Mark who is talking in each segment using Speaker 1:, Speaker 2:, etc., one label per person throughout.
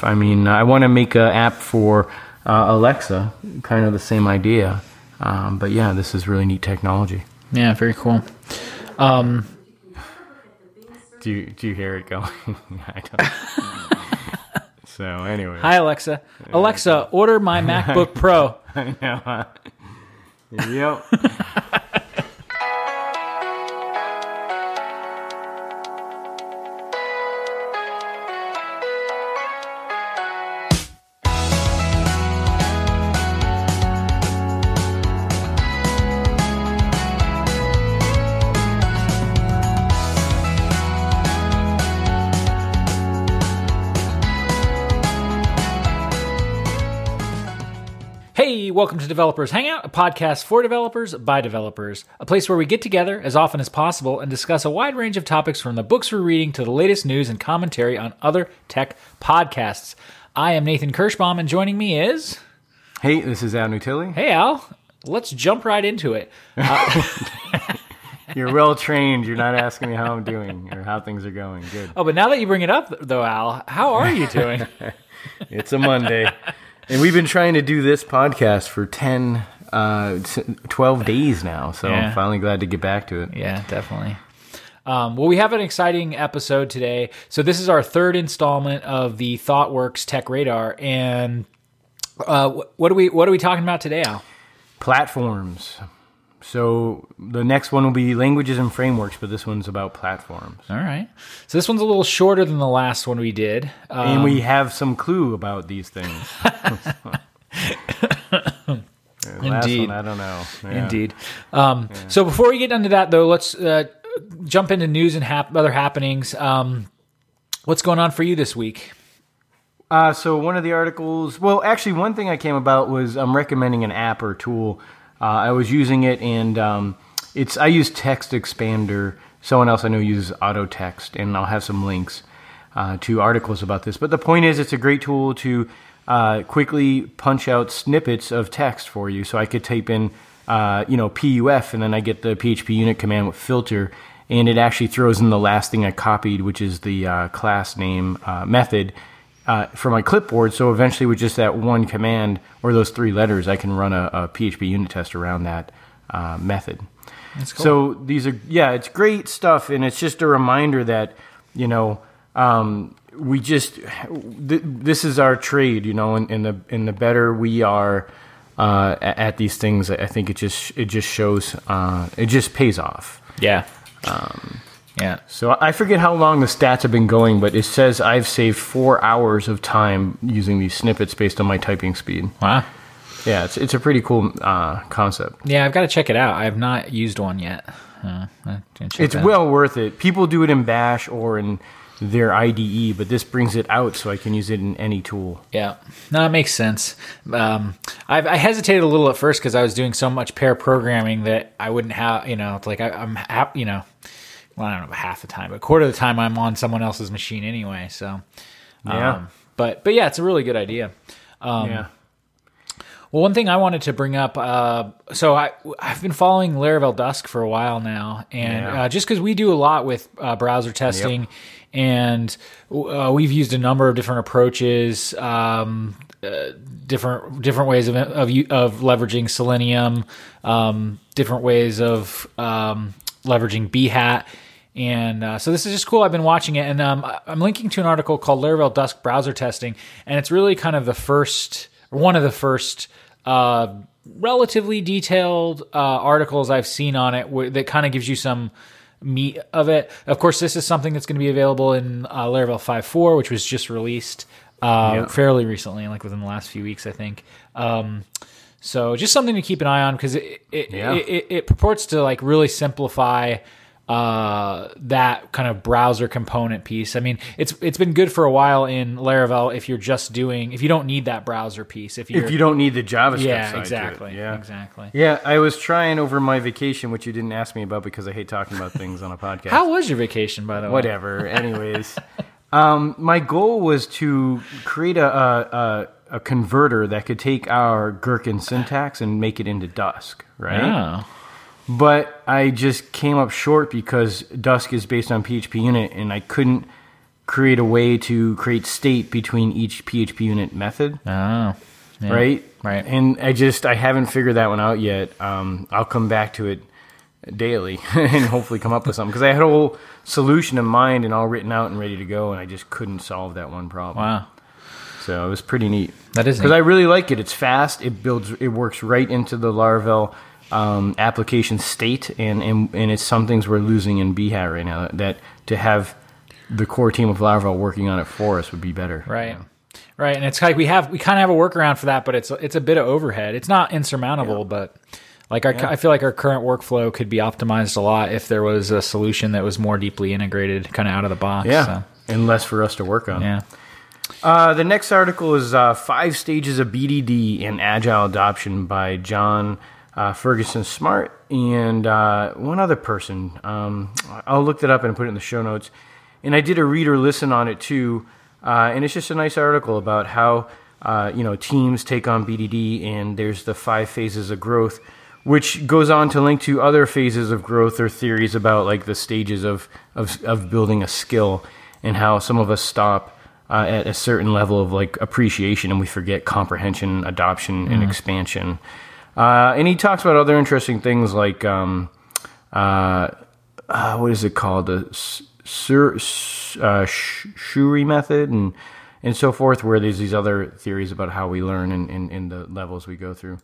Speaker 1: stuff. I mean, I want to make an app for uh, Alexa, kind of the same idea. Um, but yeah, this is really neat technology.
Speaker 2: Yeah, very cool. Um,
Speaker 1: Do you, do you hear it going? I don't. so anyway,
Speaker 2: hi Alexa. Alexa, order my MacBook Pro.
Speaker 1: I know. huh? yep.
Speaker 2: Welcome to Developers Hangout, a podcast for developers by developers, a place where we get together as often as possible and discuss a wide range of topics from the books we're reading to the latest news and commentary on other tech podcasts. I am Nathan Kirschbaum, and joining me is.
Speaker 1: Hey, this is Al Nutile.
Speaker 2: Hey, Al. Let's jump right into it.
Speaker 1: Uh, You're well trained. You're not asking me how I'm doing or how things are going. Good.
Speaker 2: Oh, but now that you bring it up, though, Al, how are you doing?
Speaker 1: It's a Monday. And we've been trying to do this podcast for 10, uh, 12 days now. So
Speaker 2: Yeah.
Speaker 1: I'm finally glad to get back to it.
Speaker 2: Yeah, definitely. Um, well, we have an exciting episode today. So this is our third installment of the ThoughtWorks Tech Radar, and uh, what are we what are we talking about today, Al?
Speaker 1: Platforms. So the next one will be languages and frameworks, but this one's about platforms.
Speaker 2: All right. So this one's a little shorter than the last one we did. Um,
Speaker 1: and we have some clue about these things.
Speaker 2: Indeed.
Speaker 1: one, I don't know. Yeah.
Speaker 2: Indeed. Um, So before we get into that, though, let's uh, jump into news and hap- other happenings. Um, what's going on for you this week?
Speaker 1: Uh, so one of the articles, well, actually, one thing I came about was I'm recommending an app or tool. Uh, I was using it, and um, it's I use Text Expander. Someone else I know uses Auto Text, and I'll have some links uh, to articles about this. But the point is, it's a great tool to uh, quickly punch out snippets of text for you. So I could type in, uh, you know, PUF, and then I get the PHP unit command with filter, and it actually throws in the last thing I copied, which is the uh, class name uh, method uh, for my clipboard. So eventually, with just that one command or those three letters, I can run a, a PHP unit test around that uh, method. So these are yeah, it's great stuff, and it's just a reminder that you know um, we just th- this is our trade, you know, and, and the and the better we are uh, at, these things, I think it just it just shows uh, it just pays off.
Speaker 2: Yeah. Yeah.
Speaker 1: So I forget how long the stats have been going, but it says I've saved four hours of time using these snippets based on my typing speed.
Speaker 2: Wow.
Speaker 1: Yeah, it's it's a pretty cool uh, concept.
Speaker 2: Yeah, I've got to check it out. I have not used one yet. Uh, I'm gonna check
Speaker 1: It's well worth it. People do it in Bash or in their IDE, but this brings it out so I can use it in any tool.
Speaker 2: Yeah, no, it makes sense. Um, I've, I hesitated a little at first because I was doing so much pair programming that I wouldn't have, you know, it's like I, I'm happy, you know, well, I don't know half the time, but a quarter of the time I'm on someone else's machine anyway. So,
Speaker 1: Yeah.
Speaker 2: um, but but yeah, it's a really good idea. Um,
Speaker 1: yeah.
Speaker 2: Well, one thing I wanted to bring up, uh, so I I've been following Laravel Dusk for a while now, and
Speaker 1: Yeah.
Speaker 2: uh, just because we do a lot with uh, browser testing, and uh, we've used a number of different approaches, um, uh, different different ways of of of leveraging Selenium, um, different ways of um, leveraging Behat. And uh, so this is just cool. I've been watching it, and um, I'm linking to an article called Laravel Dusk Browser Testing, and it's really kind of the first, one of the first, uh, relatively detailed uh, articles I've seen on it wh- that kind of gives you some meat of it. Of course, this is something that's going to be available in uh, Laravel 5.4, which was just released uh,
Speaker 1: Yeah.
Speaker 2: fairly recently, like within the last few weeks, I think. Um, so just something to keep an eye on because it it,
Speaker 1: Yeah.
Speaker 2: it, it it purports to like really simplify uh, that kind of browser component piece. I mean, it's it's been good for a while in Laravel if you're just doing if you don't need that browser piece. If you're
Speaker 1: If you don't need the JavaScript
Speaker 2: yeah,
Speaker 1: side to it.
Speaker 2: exactly,
Speaker 1: Yeah.
Speaker 2: exactly.
Speaker 1: Yeah, I was trying over my vacation, which you didn't ask me about because I hate talking about things on a podcast.
Speaker 2: How was your vacation, by the way?
Speaker 1: Whatever. Anyways, um, my goal was to create a, a, a, converter that could take our Gherkin syntax and make it into Dusk, right?
Speaker 2: Oh.
Speaker 1: But I just came up short because Dusk is based on PHP Unit, and I couldn't create a way to create state between each PHP unit method.
Speaker 2: Oh, yeah.
Speaker 1: Right,
Speaker 2: Right.
Speaker 1: And I just I haven't figured that one out yet. Um, I'll come back to it daily and hopefully come up with something because I had a whole solution in mind and all written out and ready to go, and I just couldn't solve that one problem.
Speaker 2: Wow.
Speaker 1: So it was pretty neat.
Speaker 2: That is
Speaker 1: because. I really like it. It's fast. It builds. It works right into the Laravel um, application state, and, and and it's some things we're losing in Behat right now. That to have the core team of Laravel working on it for us would be better.
Speaker 2: Right. Right. And it's like we have we kind of have a workaround for that, but it's it's a bit of overhead. It's not insurmountable, but like our, I feel like our current workflow could be optimized a lot if there was a solution that was more deeply integrated, kind of out of the box.
Speaker 1: Yeah.
Speaker 2: So,
Speaker 1: And less for us to work on.
Speaker 2: yeah.
Speaker 1: Uh, the next article is uh, Five Stages of BDD and Agile Adoption by John uh, Ferguson Smart and uh, one other person. Um, I'll look that up and put it in the show notes. And I did a reader listen on it too. Uh, and it's just a nice article about how uh, you know teams take on BDD and there's the five phases of growth, which goes on to link to other phases of growth or theories about like the stages of, of, of building a skill and how some of us stop uh, at a certain level of like appreciation and we forget comprehension, adoption, and expansion. Uh, and he talks about other interesting things like um, uh, uh, what is it called the sur, uh, sh- Shuri method and and so forth, where there's these other theories about how we learn and in, in, the levels we go through.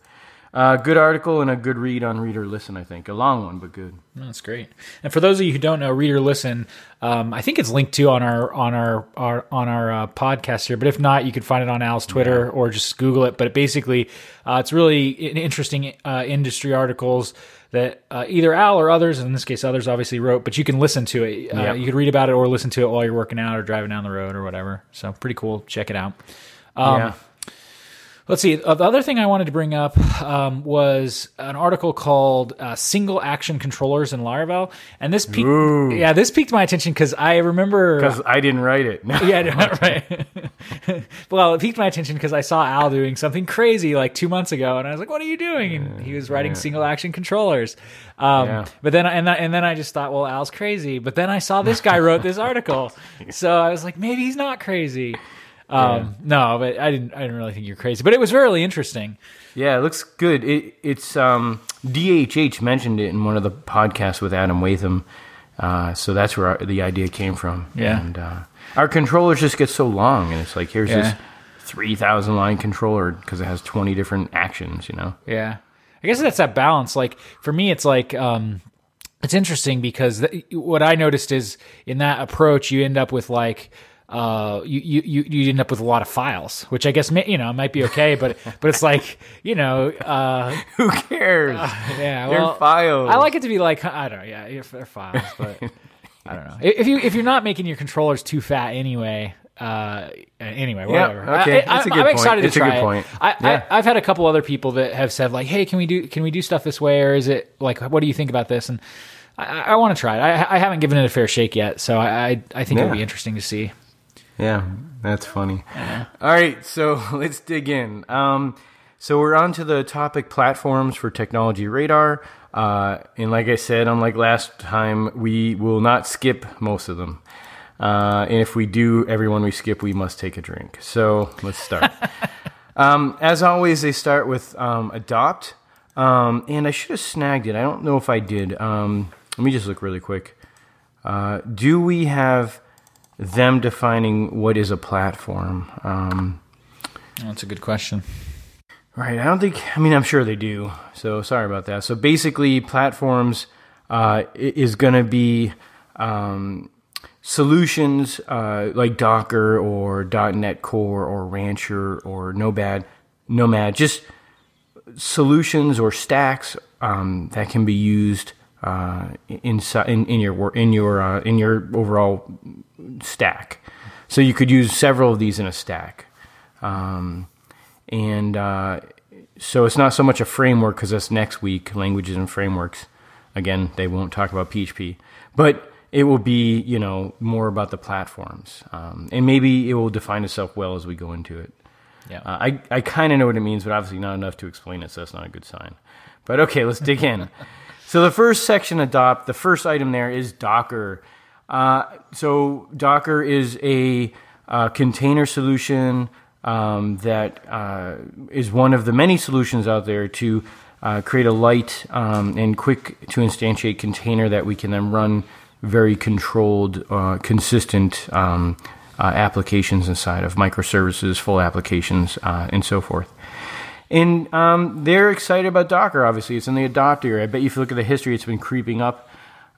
Speaker 1: Uh, good article and a good read on Reader Listen, I think. A long one, but good.
Speaker 2: That's great. And for those of you who don't know, Reader listen, um, I think it's linked to on our on our, our on our uh, podcast here. But if not, you can find it on Al's Twitter or just Google it. But it basically, uh, it's really in- interesting uh, industry articles that uh, either Al or others, in this case others, obviously wrote. But you can listen to it. Uh,
Speaker 1: Yep.
Speaker 2: You could read about it or listen to it while you're working out or driving down the road or whatever. So pretty cool. Check it out. Um,
Speaker 1: yeah.
Speaker 2: Let's see. Uh, The other thing I wanted to bring up um, was an article called uh, "Single Action Controllers in Laravel," and this
Speaker 1: Ooh.
Speaker 2: yeah, this piqued my attention because I remember.
Speaker 1: Because I didn't write it.
Speaker 2: yeah, no, right. well, it piqued my attention because I saw Al doing something crazy like two months ago, and I was like, "What are you doing?" And he was writing single action controllers. Um,
Speaker 1: Yeah.
Speaker 2: But then, and then, and then I just thought, "Well, Al's crazy." But then I saw this guy wrote this article, so I was like, "Maybe he's not crazy." Um, No, but I didn't. I didn't really think you're crazy, but it was really interesting.
Speaker 1: Yeah, it looks good. It, it's um, DHH mentioned it in one of the podcasts with Adam Wathan, uh, so that's where our, the idea came from.
Speaker 2: Yeah.
Speaker 1: and uh, our controllers just get so long, and it's like here's
Speaker 2: Yeah.
Speaker 1: this three thousand line controller because it has twenty different actions. You know,
Speaker 2: Yeah. I guess that's that balance. Like for me, it's like, um, it's interesting because th- what I noticed is in that approach, you end up with like, uh, you, you, you end up with a lot of files, which I guess, may, you know, might be okay, but, but it's like, you know, uh,
Speaker 1: who cares?
Speaker 2: yeah,
Speaker 1: They're
Speaker 2: well,
Speaker 1: files.
Speaker 2: I like it to be like, I don't know. Yeah. If they're files, but I don't know. If you, if you're not making your controllers too fat anyway, uh, anyway,
Speaker 1: Yeah,
Speaker 2: whatever.
Speaker 1: okay,
Speaker 2: I,
Speaker 1: that's a
Speaker 2: I,
Speaker 1: good
Speaker 2: I'm
Speaker 1: point.
Speaker 2: excited
Speaker 1: It's
Speaker 2: to
Speaker 1: a
Speaker 2: try
Speaker 1: good
Speaker 2: it.
Speaker 1: point.
Speaker 2: I,
Speaker 1: Yeah.
Speaker 2: I, I've had a couple other people that have said like, "Hey, can we do can we do stuff this way, or is it like, what do you think about this?" And I, I want to try it. I, I haven't given it a fair shake yet, so I I, I think it'll be interesting to see.
Speaker 1: Yeah, that's funny. All right, so let's dig in. Um, so we're on to the topic platforms for Technology Radar. Uh, and like I said, unlike last time, we will not skip most of them. Uh, and if we do, everyone we skip, we must take a drink. So let's start. um, as always, they start with um, adopt. Um, and I should have snagged it. I don't know if I did. Um, let me just look really quick. Uh, do we have them defining what is a platform? Um,
Speaker 2: That's a good question.
Speaker 1: Right. I don't think. I mean, I'm sure they do. So sorry about that. So basically, platforms uh, is going to be um, solutions uh, like Docker or .NET Core or Rancher or Nomad. Nomad. Just solutions or stacks um, that can be used uh, inside in, in your in your uh, in your overall stack. So you could use several of these in a stack. Um, and uh, so it's not so much a framework because that's next week languages and frameworks again they won't talk about php but it will be you know more about the platforms um, and maybe it will define itself well as we go into it
Speaker 2: Yeah.
Speaker 1: uh, i, I kind of know what it means but obviously not enough to explain it so that's not a good sign but okay let's dig in so the first section adopt the first item there is docker Uh, so Docker is a uh, container solution um, that uh, is one of the many solutions out there to uh, create a light um, and quick to instantiate container that we can then run very controlled, uh, consistent um, uh, applications inside of microservices, full applications, and so forth. And um, they're excited about Docker. Obviously, it's in the adopt era. I bet you if you look at the history, it's been creeping up.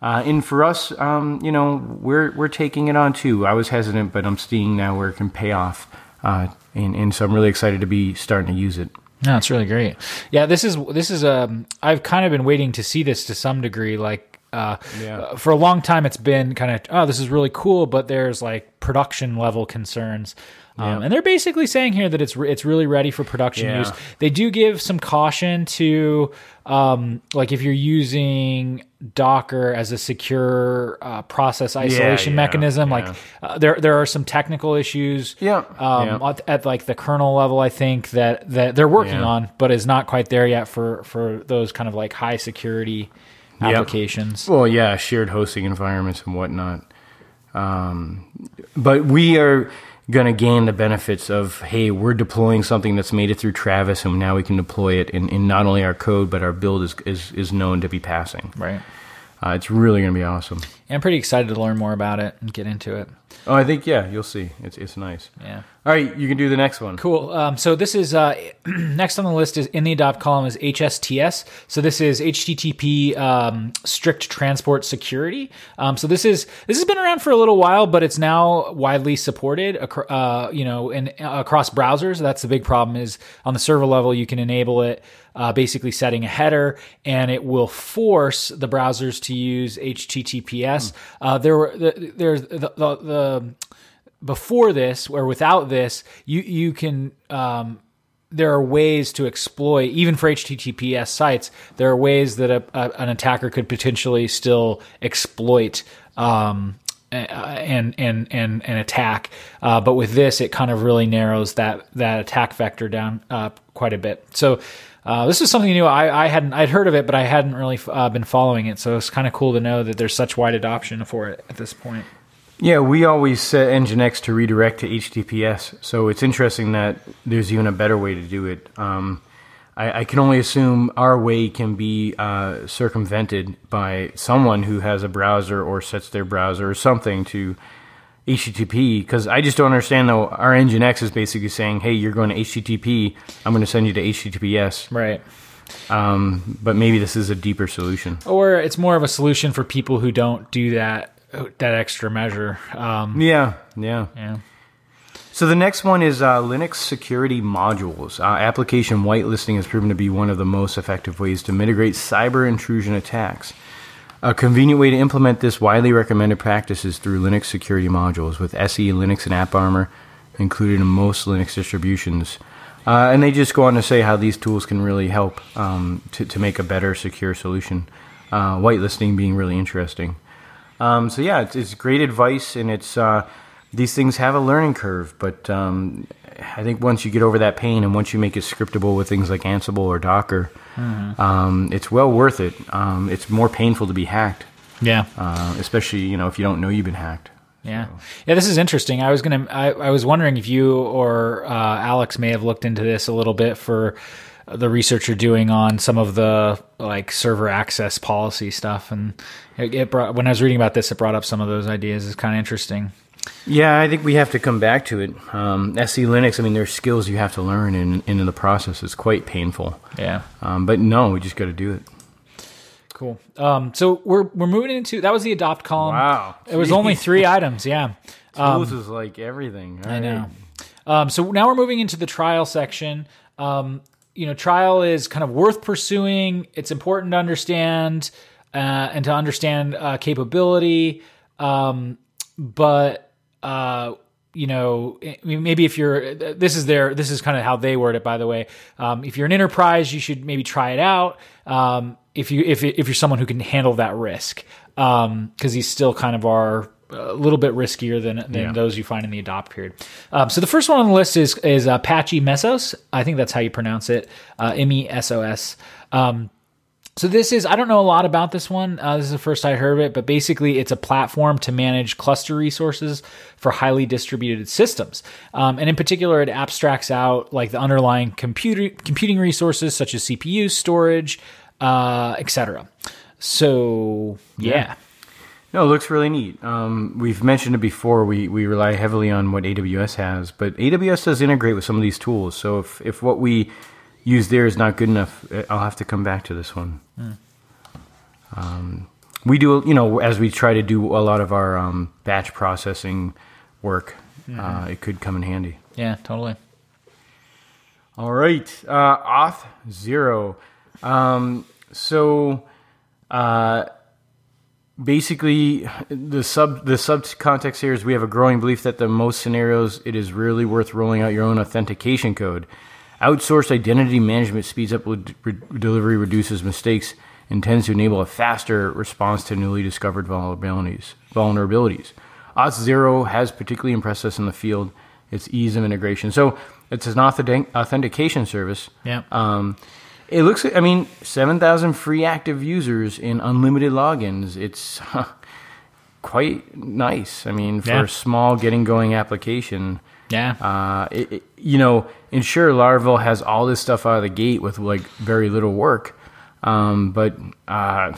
Speaker 1: Uh, and for us, um, you know, we're we're taking it on too. I was hesitant, but I'm seeing now where it can pay off, uh, and and so I'm really excited to be starting to use it.
Speaker 2: No, it's really great. Yeah, this is this is um I've kind of been waiting to see this to some degree. Like uh,
Speaker 1: Yeah.
Speaker 2: uh, for a long time, it's been kind of oh, this is really cool, but there's like production level concerns. Um,
Speaker 1: Yeah.
Speaker 2: and they're basically saying here that it's re- it's really ready for production
Speaker 1: Yeah.
Speaker 2: use. They do give some caution to um, like if you're using Docker as a secure uh, process isolation mechanism. Like uh, there there are some technical issues.
Speaker 1: Yeah,
Speaker 2: Um. At, at like the kernel level, I think that that they're working on, but is not quite there yet for for those kind of like high security
Speaker 1: Yep.
Speaker 2: applications.
Speaker 1: Well, yeah, shared hosting environments and whatnot. Um, but we are going to gain the benefits of hey, we're deploying something that's made it through Travis, and now we can deploy it in, in not only our code, but our build is is, is known to be passing.
Speaker 2: Right.
Speaker 1: Uh, it's really going to be awesome.
Speaker 2: And I'm pretty excited to learn more about it and get into it.
Speaker 1: Oh, I think yeah, you'll see. It's it's nice.
Speaker 2: Yeah.
Speaker 1: All right, you can do the next one.
Speaker 2: Cool. Um, so this is uh, next on the list is in the adopt column is HSTS. So this is HTTP um, strict transport security. Um, so this is this has been around for a little while, but it's now widely supported. Uh, you know, in across browsers. That's the big problem. Is on the server level, you can enable it. Uh, basically, setting a header, and it will force the browsers to use HTTPS. Uh, there were the, there's the, the, the before this or without this, you you can um, there are ways to exploit even for HTTPS sites. There are ways that a, a, an attacker could potentially still exploit. Um, and and and and attack, uh, but with this, it kind of really narrows that that attack vector down uh, quite a bit. So uh, this is something new. I, I hadn't I'd heard of it, but I hadn't really uh, been following it. So it's kind of cool to know that there's such wide adoption for it at this point.
Speaker 1: Yeah, we always set Nginx to redirect to HTTPS, so it's interesting that there's even a better way to do it. Um, I, I can only assume our way can be uh, circumvented by someone who has a browser or sets their browser or something to HTTP. Because I just don't understand though. Our Nginx is basically saying, "Hey, you're going to HTTP. I'm going to send you to HTTPS."
Speaker 2: Right.
Speaker 1: Um, but maybe this is a deeper solution.
Speaker 2: or it's more of a solution for people who don't do that that extra measure. Um,
Speaker 1: Yeah, yeah.
Speaker 2: yeah.
Speaker 1: So the next one is uh, Linux security modules. Uh, application whitelisting has proven to be one of the most effective ways to mitigate cyber intrusion attacks. A convenient way to implement this widely recommended practice is through Linux security modules with SE, Linux, and AppArmor included in most Linux distributions. Uh, and they just go on to say how these tools can really help um, to, to make a better secure solution. Uh, whitelisting being really interesting. Um, so yeah, it's, it's great advice, and it's uh, these things have a learning curve, but um, I think once you get over that pain, and once you make it scriptable with things like Ansible or Docker, um, it's well worth it. Um, it's more painful to be hacked,
Speaker 2: Yeah.
Speaker 1: uh, especially you know if you don't know you've been hacked.
Speaker 2: Yeah. Yeah, this is interesting. I was gonna. I, I was wondering if you or uh, Alex may have looked into this a little bit for the research you're doing on some of the like server access policy stuff, and it, it brought when I was reading about this, it brought up some of those ideas. It's kind of interesting.
Speaker 1: Yeah, I think we have to come back to it. Um, SE Linux, I mean, there's skills you have to learn, and in the process, it's quite painful.
Speaker 2: Yeah.
Speaker 1: Um, but no, we just got to do it.
Speaker 2: Cool. Um, so we're we're moving into that was the adopt column.
Speaker 1: Wow.
Speaker 2: It was only three items. Yeah.
Speaker 1: Tools is like everything.
Speaker 2: I know. Um, so now we're moving into the trial section. Um, you know, trial is kind of worth pursuing. It's important to understand uh, and to understand uh, capability. Um, but uh, you know, maybe if you're this is their this is kind of how they word it. By the way, um, if you're an enterprise, you should maybe try it out. Um, if you if if you're someone who can handle that risk, because he's still kind of are a little bit riskier than than
Speaker 1: Yeah.
Speaker 2: those you find in the adopt period. Um, so the first one on the list is is Apache Mesos. I think that's how you pronounce it. Uh, M E S O S. Um, So this is I don't know a lot about this one. Uh, this is the first I heard of it, but basically it's a platform to manage cluster resources for highly distributed systems. Um, and in particular, it abstracts out like the underlying computer computing resources such as CPU, storage, uh, etc. So yeah.
Speaker 1: Yeah. No, it looks really neat. Um, we've mentioned it before. We we rely heavily on what AWS has, but AWS does integrate with some of these tools. So if if what we use there is not good enough, eh, I'll have to come back to this one. Um, we do, you know, as we try to do a lot of our um, batch processing work, uh, it could come in handy.
Speaker 2: yeah, totally.
Speaker 1: All right, uh, Auth Zero. Um, so, uh, basically, the sub the sub context here is we have a growing belief that the most scenarios it is really worth rolling out your own authentication code. Outsourced identity management speeds up re- delivery, reduces mistakes, and tends to enable a faster response to newly discovered vulnerabilities. Vulnerabilities. Auth Zero has particularly impressed us in the field. Its ease of integration. So it's an authentic- authentication service.
Speaker 2: Yeah.
Speaker 1: Um, it looks. I mean, seven thousand free active users in unlimited logins. It's quite nice. I mean, for
Speaker 2: Yeah.
Speaker 1: a small getting going application.
Speaker 2: Yeah.
Speaker 1: Uh, it, it- you know, ensure Laravel has all this stuff out of the gate with like very little work. Um, but uh,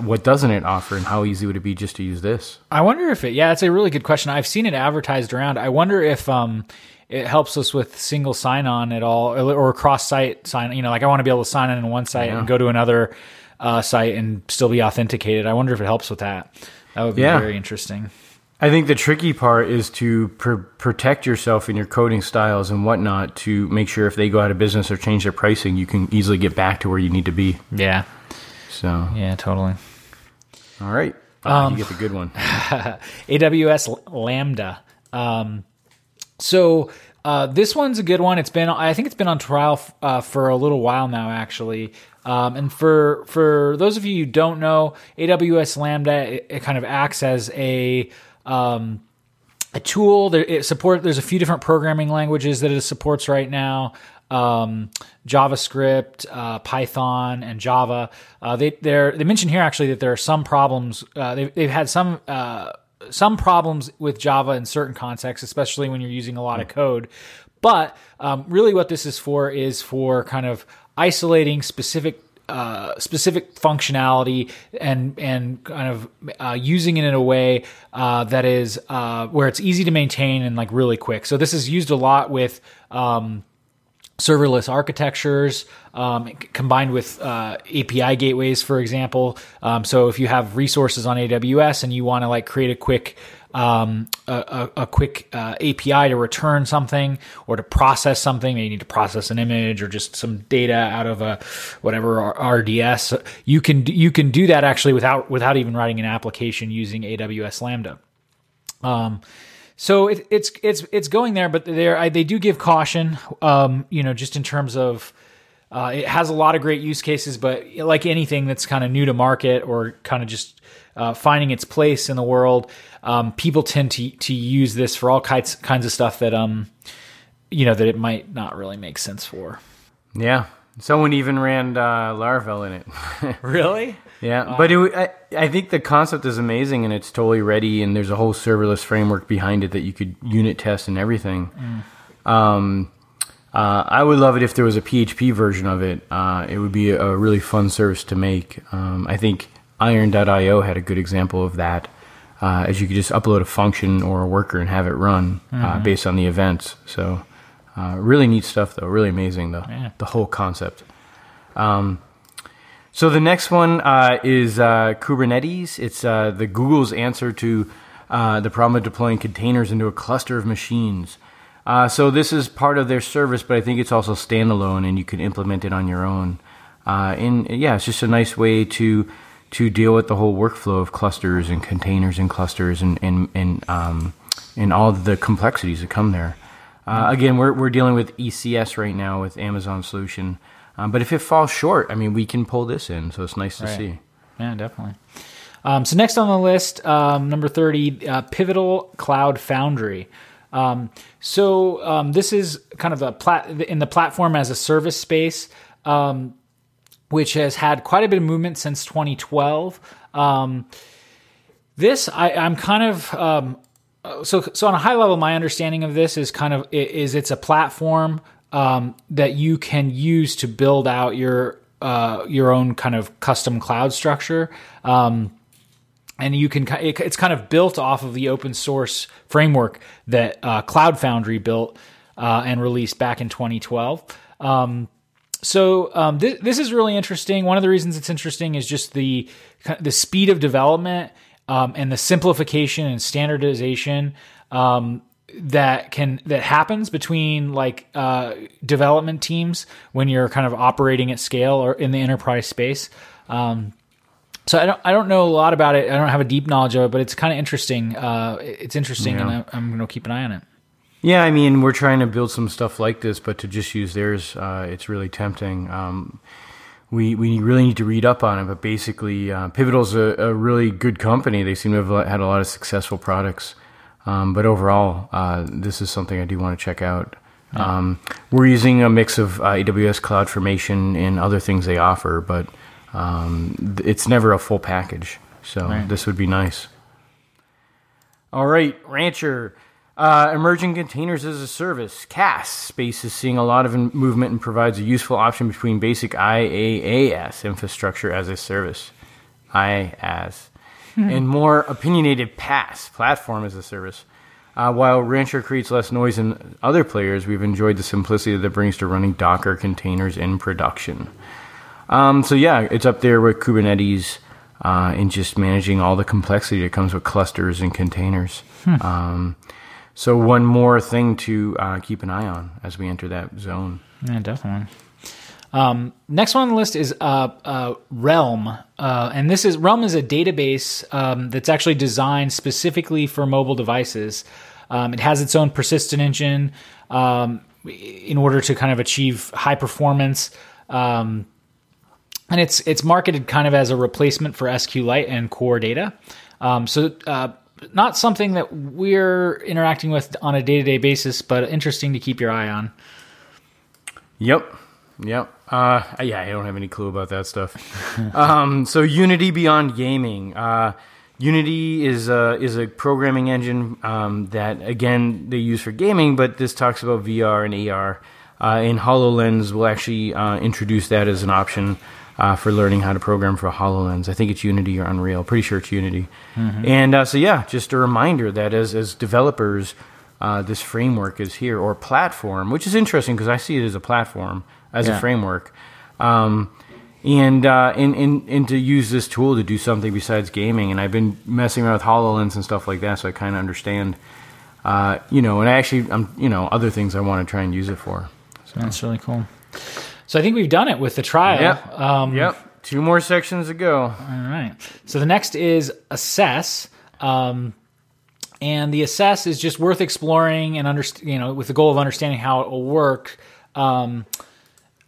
Speaker 1: what doesn't it offer, and how easy would it be just to use this?
Speaker 2: I wonder if it. Yeah, it's a really good question. I've seen it advertised around. I wonder if um, it helps us with single sign on at all, or, cross site sign. You know, like I want to be able to sign in on one site and go to another uh, site and still be authenticated. I wonder if it helps with that. That would be
Speaker 1: Yeah.
Speaker 2: very interesting.
Speaker 1: I think the tricky part is to pr- protect yourself in your coding styles and whatnot to make sure if they go out of business or change their pricing, you can easily get back to where you need to be.
Speaker 2: Yeah.
Speaker 1: So,
Speaker 2: Yeah. Totally.
Speaker 1: all right, uh, you get the good one.
Speaker 2: AWS Lambda. Um, so uh, this one's a good one. It's been I think it's been on trial uh, for a little while now, actually. Um, and for for those of you who don't know, AWS Lambda it, it kind of acts as a um, a tool. It support. There's a few different programming languages that it supports right now. Um, JavaScript, uh, Python, and Java. Uh, they they mention here actually that there are some problems. Uh, they've, they've had some uh, some problems with Java in certain contexts, especially when you're using a lot of code. But um, really, what this is for is for kind of isolating specific uh, specific functionality and and kind of uh, using it in a way uh, that is uh, where it's easy to maintain and like really quick. So this is used a lot with. Um, serverless architectures um, combined with uh, API gateways, for example. Um, so if you have resources on AWS and you want to like create a quick um, a, a, quick uh, API to return something or to process something, maybe you need to process an image or just some data out of a whatever RDS. You can you can do that actually without without even writing an application using AWS Lambda. Um, so it, it's it's it's going there, but there they do give caution. Um, you know, just in terms of uh, it has a lot of great use cases, but like anything that's kind of new to market or kind of just uh, finding its place in the world, um, people tend to to use this for all kinds kinds of stuff that um you know that it might not really make sense for.
Speaker 1: Yeah, someone even ran uh, Laravel in it.
Speaker 2: Really?
Speaker 1: Yeah, but it, I, I think the concept is amazing and it's totally ready, and there's a whole serverless framework behind it that you could unit test and everything. Um, uh, I would love it if there was a PHP version of it. Uh, it would be a really fun service to make. Um, I think Iron.io had a good example of that, uh, as you could just upload a function or a worker and have it run uh, based on the events. So, uh, really neat stuff, though. Really amazing, though.
Speaker 2: Yeah.
Speaker 1: The whole concept. Um, so the next one uh, is uh, Kubernetes. It's uh, the Google's answer to uh, the problem of deploying containers into a cluster of machines. Uh, so this is part of their service, but I think it's also standalone, and you can implement it on your own. Uh, and yeah, it's just a nice way to to deal with the whole workflow of clusters and containers and clusters and and and, um, and all the complexities that come there. Uh, again, we're we're dealing with ECS right now with Amazon solution. Um, but if it falls short, I mean, we can pull this in, so it's nice to
Speaker 2: Right.
Speaker 1: see.
Speaker 2: Yeah, definitely. Um, so next on the list, um, number thirty, uh, Pivotal Cloud Foundry. Um, so um, this is kind of a plat in the platform as a service space. Um, which has had quite a bit of movement since 2012. Um, this I, I'm kind of um, so so on a high level. My understanding of this is kind of is it's a platform um, that you can use to build out your uh, your own kind of custom cloud structure. Um, and you can it's kind of built off of the open source framework that uh, Cloud Foundry built uh, and released back in 2012. Um, so um, th- this is really interesting. One of the reasons it's interesting is just the the speed of development um, and the simplification and standardization um, that can that happens between like uh, development teams when you're kind of operating at scale or in the enterprise space. Um, so I don't I don't know a lot about it. I don't have a deep knowledge of it, but it's kind of interesting. Uh, it's interesting, yeah. and I, am going to keep an eye on it.
Speaker 1: Yeah, I mean, we're trying to build some stuff like this, but to just use theirs, uh, it's really tempting. Um, we we really need to read up on it, but basically, uh, Pivotal's a, a really good company. They seem to have had a lot of successful products. Um, but overall, uh, this is something I do want to check out. Yeah. Um, we're using a mix of uh, AWS CloudFormation and other things they offer, but um, it's never a full package. So right. this would be nice. All right, Rancher. Uh, emerging containers as a service, CaaS space is seeing a lot of movement and provides a useful option between basic IaaS infrastructure as a service, IaaS, hmm. and more opinionated PaaS platform as a service. Uh, while Rancher creates less noise than other players, we've enjoyed the simplicity that brings to running Docker containers in production. Um, so yeah, it's up there with Kubernetes uh, and just managing all the complexity that comes with clusters and containers. Hmm. Um, so one more thing to uh, keep an eye on as we enter that zone.
Speaker 2: Yeah, definitely. Um, next one on the list is uh, uh, Realm, uh, and this is Realm is a database um, that's actually designed specifically for mobile devices. Um, it has its own persistent engine um, in order to kind of achieve high performance, um, and it's it's marketed kind of as a replacement for SQLite and Core Data. Um, so uh, not something that we're interacting with on a day to day basis, but interesting to keep your eye on.
Speaker 1: Yep. Yep. Uh, yeah, I don't have any clue about that stuff. um, so Unity Beyond Gaming. Uh, Unity is a, is a programming engine um, that again they use for gaming, but this talks about VR and AR. Uh, and Hololens will actually uh, introduce that as an option uh, for learning how to program for Hololens. I think it's Unity or Unreal. Pretty sure it's Unity. Mm-hmm. And uh, so yeah, just a reminder that as as developers, uh, this framework is here or platform, which is interesting because I see it as a platform as yeah. a framework. Um, and, uh, and, and and to use this tool to do something besides gaming. And I've been messing around with Hololens and stuff like that, so I kind of understand. Uh, you know, and I actually, I'm, you know, other things I want to try and use it for.
Speaker 2: So. That's really cool. So I think we've done it with the trial.
Speaker 1: Yep. Um, yep. Two more sections to go. All
Speaker 2: right. So the next is assess. Um, and the assess is just worth exploring and under, you know, with the goal of understanding how it will work. Um,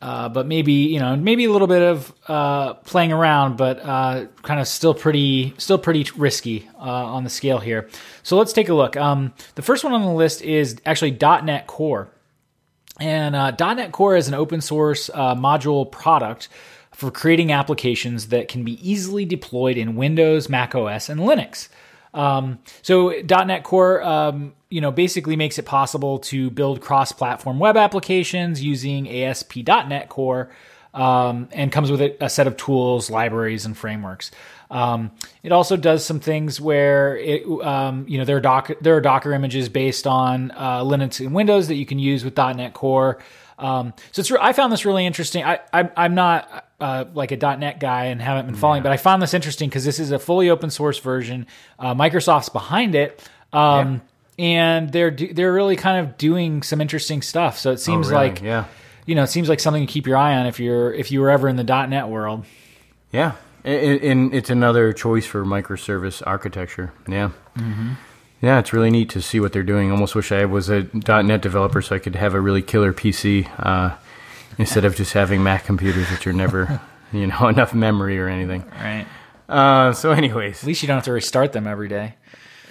Speaker 2: uh, but maybe you know maybe a little bit of uh, playing around, but uh, kind of still pretty still pretty risky uh, on the scale here. So let's take a look. Um, the first one on the list is actually .NET Core. And uh, .NET Core is an open source uh, module product for creating applications that can be easily deployed in Windows, Mac OS, and Linux. Um, so .NET Core, um, you know, basically makes it possible to build cross-platform web applications using ASP.NET Core, um, and comes with a, a, set of tools, libraries, and frameworks. Um, it also does some things where it, um, you know, there are Docker, there are Docker images based on uh, Linux and Windows that you can use with .NET Core. Um, so it's re- I found this really interesting. I, I am not uh, like a .NET guy and haven't been following, yeah. but I found this interesting because this is a fully open source version. Uh, Microsoft's behind it. Um, yeah. And they're they're really kind of doing some interesting stuff. So it seems oh, really? like yeah. you know, it seems like something to keep your eye on if you're if you were ever in the .NET world.
Speaker 1: Yeah, and it's another choice for microservice architecture. Yeah. Mm-hmm. Yeah, it's really neat to see what they're doing. Almost wish I was a .NET developer so I could have a really killer PC uh, instead of just having Mac computers, which are never, you know, enough memory or anything.
Speaker 2: Right.
Speaker 1: Uh, so, anyways,
Speaker 2: at least you don't have to restart them every day.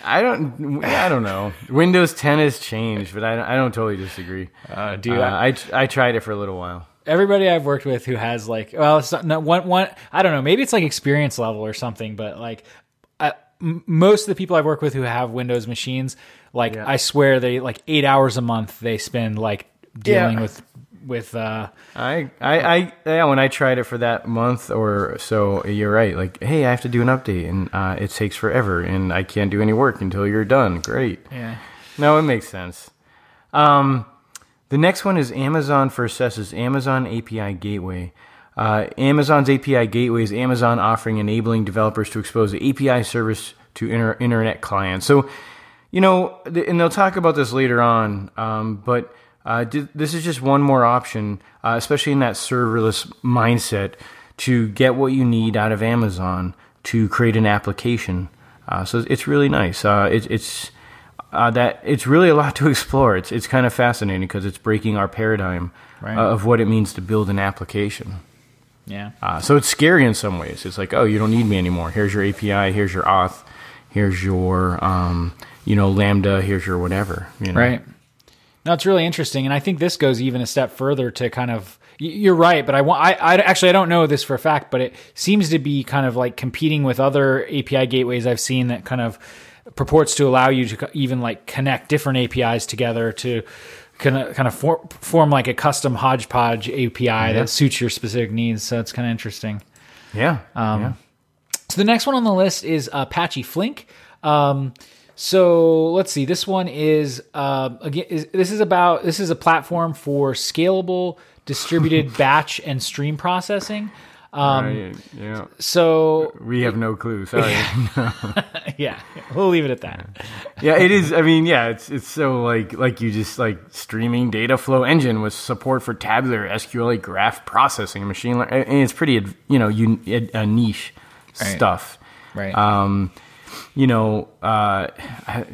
Speaker 1: I don't. I don't know. Windows 10 has changed, but I, I don't totally disagree.
Speaker 2: Uh, dude,
Speaker 1: uh, I I tried it for a little while
Speaker 2: everybody I've worked with who has like, well, it's not, no, one, one, I don't know, maybe it's like experience level or something, but like, I, m- most of the people I've worked with who have Windows machines, like,
Speaker 1: Yeah.
Speaker 2: I swear they like eight hours a month they spend like dealing
Speaker 1: Yeah.
Speaker 2: with, with, uh,
Speaker 1: I, I, I, yeah. When I tried it for that month or so, you're right. Like, hey, I have to do an update, and uh, it takes forever, and I can't do any work until you're done. Great.
Speaker 2: yeah.
Speaker 1: No, it makes sense. Um, the next one is Amazon for Assesses Amazon API Gateway. Uh, Amazon's API Gateway is Amazon offering enabling developers to expose the API service to inter- internet clients. So, you know, th- and they'll talk about this later on, um, but uh, di- this is just one more option, uh, especially in that serverless mindset, to get what you need out of Amazon to create an application. Uh, so it's really nice. Uh, it, it's uh, that it's really a lot to explore. It's it's kind of fascinating because it's breaking our paradigm
Speaker 2: Right.
Speaker 1: uh, of what it means to build an application.
Speaker 2: Yeah.
Speaker 1: Uh, so it's scary in some ways. It's like, oh, you don't need me anymore. Here's your API. Here's your auth. Here's your, um, you know, Lambda. Here's your whatever. You know?
Speaker 2: Right. No, it's really interesting, and I think this goes even a step further to kind of. You're right, but I want. I, I actually I don't know this for a fact, but it seems to be kind of like competing with other API gateways I've seen that kind of purports to allow you to even like connect different APIs together to kind of kind of for, form like a custom hodgepodge API that suits your specific needs. So it's kind of interesting.
Speaker 1: Yeah.
Speaker 2: Um,
Speaker 1: yeah.
Speaker 2: So the next one on the list is Apache Flink. Um, so let's see. This one is uh, again. Is, this is about this is a platform for scalable distributed batch and stream processing. Um,
Speaker 1: Right, yeah.
Speaker 2: So
Speaker 1: We have no clue. Sorry.
Speaker 2: yeah, we'll leave it at that.
Speaker 1: yeah, it is. I mean, yeah, it's it's so like like you just like streaming data flow engine with support for tabular SQL graph processing, machine learning, and it's pretty you know un, a niche stuff.
Speaker 2: Right.
Speaker 1: Um, you know, uh,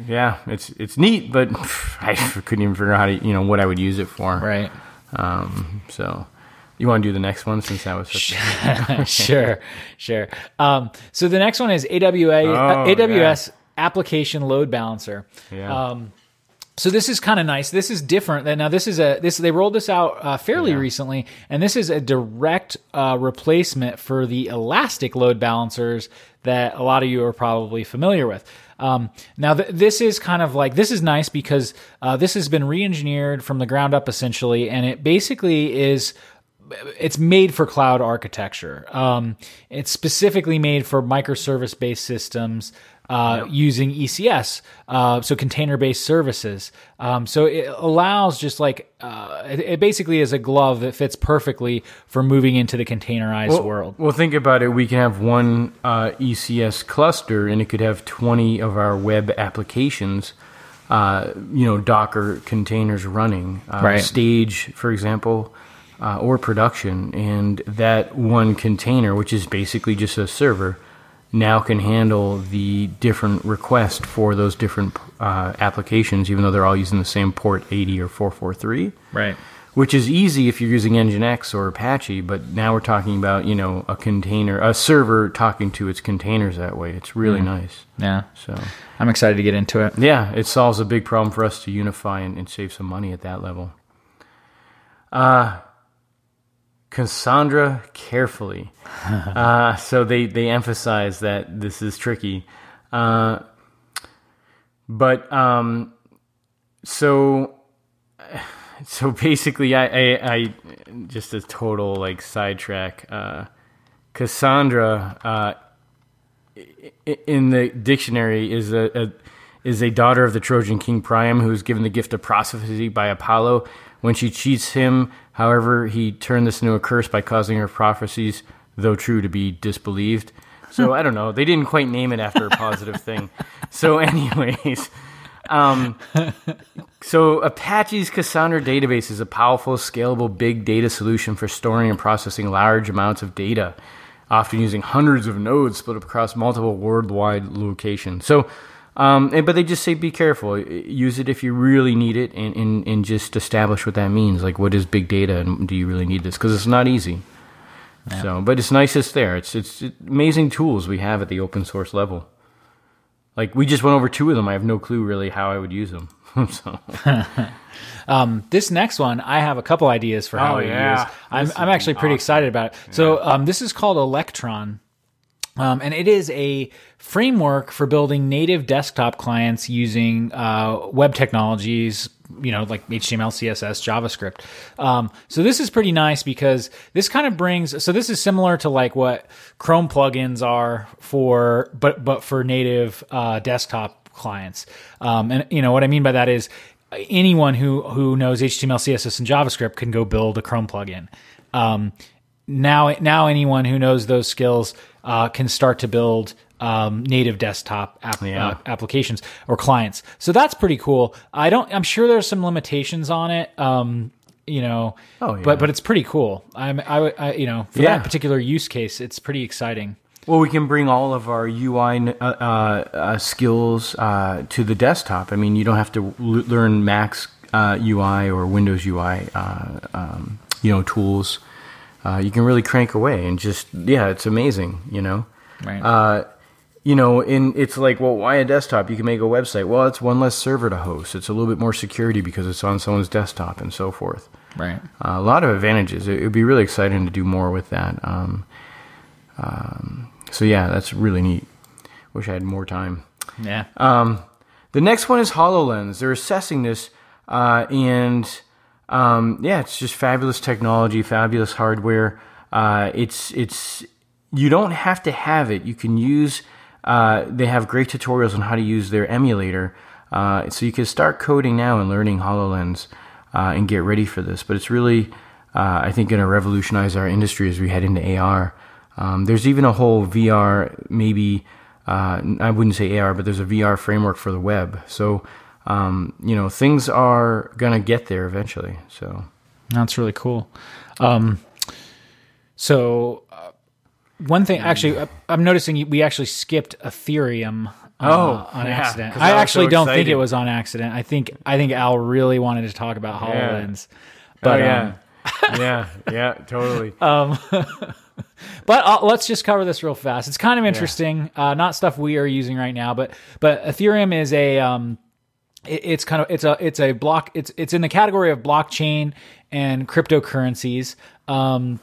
Speaker 1: yeah, it's it's neat, but I couldn't even figure out how to you know what I would use it for.
Speaker 2: right.
Speaker 1: Um, so you want to do the next one since that was a,
Speaker 2: sure, sure. Um, so the next one is AWA, uh,
Speaker 1: Oh,
Speaker 2: AWS Application Load Balancer.
Speaker 1: yeah.
Speaker 2: Um, so this is kind of nice. This is different. Now this is a this they rolled this out uh, fairly recently, and this is a direct uh, replacement for the Elastic load balancers that a lot of you are probably familiar with. Um, now th- this is kind of like this is nice because uh, this has been re-engineered from the ground up essentially, and it basically is it's made for cloud architecture. Um, it's specifically made for microservice based systems uh, using ECS, uh, so container based services. Um, so it allows just like uh, it, it basically is a glove that fits perfectly for moving into the containerized world.
Speaker 1: Well, think about it. We can have one uh, ECS cluster, and it could have twenty of our web applications. Uh, you know, Docker containers running, uh,
Speaker 2: Right.
Speaker 1: Stage, for example, uh, or production, and that one container, which is basically just a server, now can handle the different requests for those different uh, applications, even though they're all using the same port eighty or four four three
Speaker 2: Right.
Speaker 1: which is easy if you're using Nginx or Apache, but now we're talking about, you know, a container, a server talking to its containers that way. It's really nice.
Speaker 2: Yeah.
Speaker 1: So,
Speaker 2: I'm excited to get into it.
Speaker 1: yeah, it solves a big problem for us to unify and, and save some money at that level. Uh, Cassandra carefully. uh, so they, they emphasize that this is tricky. Uh, but um, so so basically, I, I, I just a total like sidetrack. Uh, Cassandra uh, in the dictionary is a, a is a daughter of the Trojan king Priam, who is given the gift of prophecy by Apollo. When she cheats him, however, he turned this into a curse by causing her prophecies, though true, to be disbelieved. So I don't know. They didn't quite name it after a positive thing. So, anyways, um, so Apache's Cassandra database is a powerful, scalable, big data solution for storing and processing large amounts of data, often using hundreds of nodes split up across multiple worldwide locations. So, um, and- but they just say be careful. Use it if you really need it, and, and, and just establish what that means. Like, what is big data, and do you really need this? Because it's not easy. So, but it's nice it's there. It's it's amazing tools we have at the open source level. like we just went over two of them. I have no clue really how I would use them. so
Speaker 2: This next one, I have a couple ideas for how
Speaker 1: Oh,
Speaker 2: to
Speaker 1: yeah.
Speaker 2: use. I'm, I'm actually pretty
Speaker 1: awesome.
Speaker 2: excited about it. So um, this is called Electron. Um, and it is a framework for building native desktop clients using uh, web technologies, you know, like HTML, CSS, JavaScript. Um, so this is pretty nice because this kind of brings. So this is similar to like what Chrome plugins are for, but but for native uh, desktop clients. Um, and you know what I mean by that is anyone who who knows HTML, CSS, and JavaScript can go build a Chrome plugin. Um, now now anyone who knows those skills uh, can start to build um, native desktop app,
Speaker 1: Yeah.
Speaker 2: uh, applications or clients. So that's pretty cool. I don't. I'm sure there's some limitations on it. Um, you know,
Speaker 1: Oh, yeah.
Speaker 2: but but it's pretty cool. I'm I, I you know for
Speaker 1: Yeah.
Speaker 2: that particular use case, it's pretty exciting.
Speaker 1: Well, we can bring all of our UI uh, uh, uh, skills uh, to the desktop. I mean, you don't have to l- learn Mac's uh, UI or Windows UI, uh, um, you know, tools. Uh, you can really crank away and just yeah, it's amazing. You know,
Speaker 2: Right.
Speaker 1: uh, you know, in it's like, well, why a desktop? You can make a website. Well, it's one less server to host. It's a little bit more security because it's on someone's desktop and so forth.
Speaker 2: right.
Speaker 1: Uh, a lot of advantages. It would be really exciting to do more with that. Um, um, so yeah, that's really neat. Wish I had more time.
Speaker 2: Yeah.
Speaker 1: Um, the next one is Hololens. They're assessing this, uh, and um, yeah, it's just fabulous technology, fabulous hardware. Uh, it's it's you don't have to have it. You can use. Uh, they have great tutorials on how to use their emulator, uh, so you can start coding now and learning Hololens uh, and get ready for this. But it's really, uh, I think, going to revolutionize our industry as we head into AR. Um, there's even a whole VR, maybe uh, I wouldn't say AR, but there's a VR framework for the web. So, um, you know, things are gonna get there eventually. So,
Speaker 2: That's really cool. Um, so uh, one thing, actually, uh, I'm noticing we actually skipped Ethereum. Uh,
Speaker 1: Oh,
Speaker 2: on
Speaker 1: yeah,
Speaker 2: accident. I,
Speaker 1: I
Speaker 2: actually
Speaker 1: so
Speaker 2: don't think it was on accident. I think I think Al really wanted to talk about Hololens. But
Speaker 1: oh,
Speaker 2: um,
Speaker 1: yeah, yeah, yeah, totally.
Speaker 2: Um But uh, let's just cover this real fast. It's kind of interesting. Uh, not stuff we are using right now, but but Ethereum is a um, it's kind of it's a it's a block. It's it's in the category of blockchain and cryptocurrencies. Um,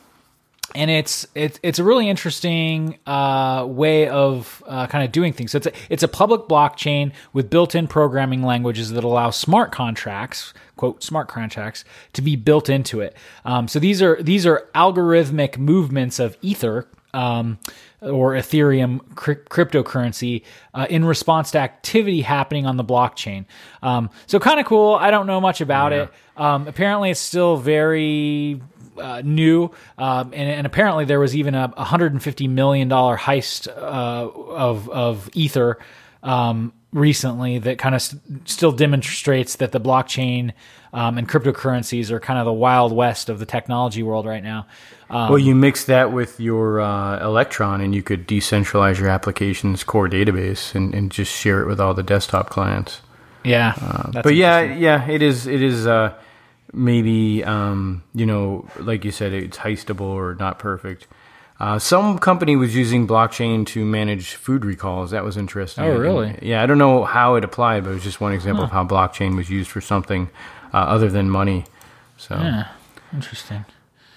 Speaker 2: and it's it's it's a really interesting uh, way of uh, kind of doing things. So it's a, it's a public blockchain with built-in programming languages that allow smart contracts, quote smart contracts, to be built into it. Um, so these are these are algorithmic movements of Ether. Um, or Ethereum cry- cryptocurrency uh, in response to activity happening on the blockchain. Um, so kind of cool. I don't know much about it. Um, apparently, it's still very uh, new, um, and, and apparently there was even a 150 million dollar heist uh, of of ether um, recently that kind of st- still demonstrates that the blockchain um, and cryptocurrencies are kind of the wild west of the technology world right now. Um,
Speaker 1: well, you mix that with your uh, Electron, and you could decentralize your application's core database and, and just share it with all the desktop clients.
Speaker 2: yeah, that's
Speaker 1: but yeah, yeah, it is. It is uh, maybe um, you know, like you said, it's heistable or not perfect. Uh, some company was using blockchain to manage food recalls. That was interesting.
Speaker 2: Oh, really?
Speaker 1: yeah, I don't know how it applied, but it was just one example of how blockchain was used for something uh, other than money. So.
Speaker 2: Yeah, interesting.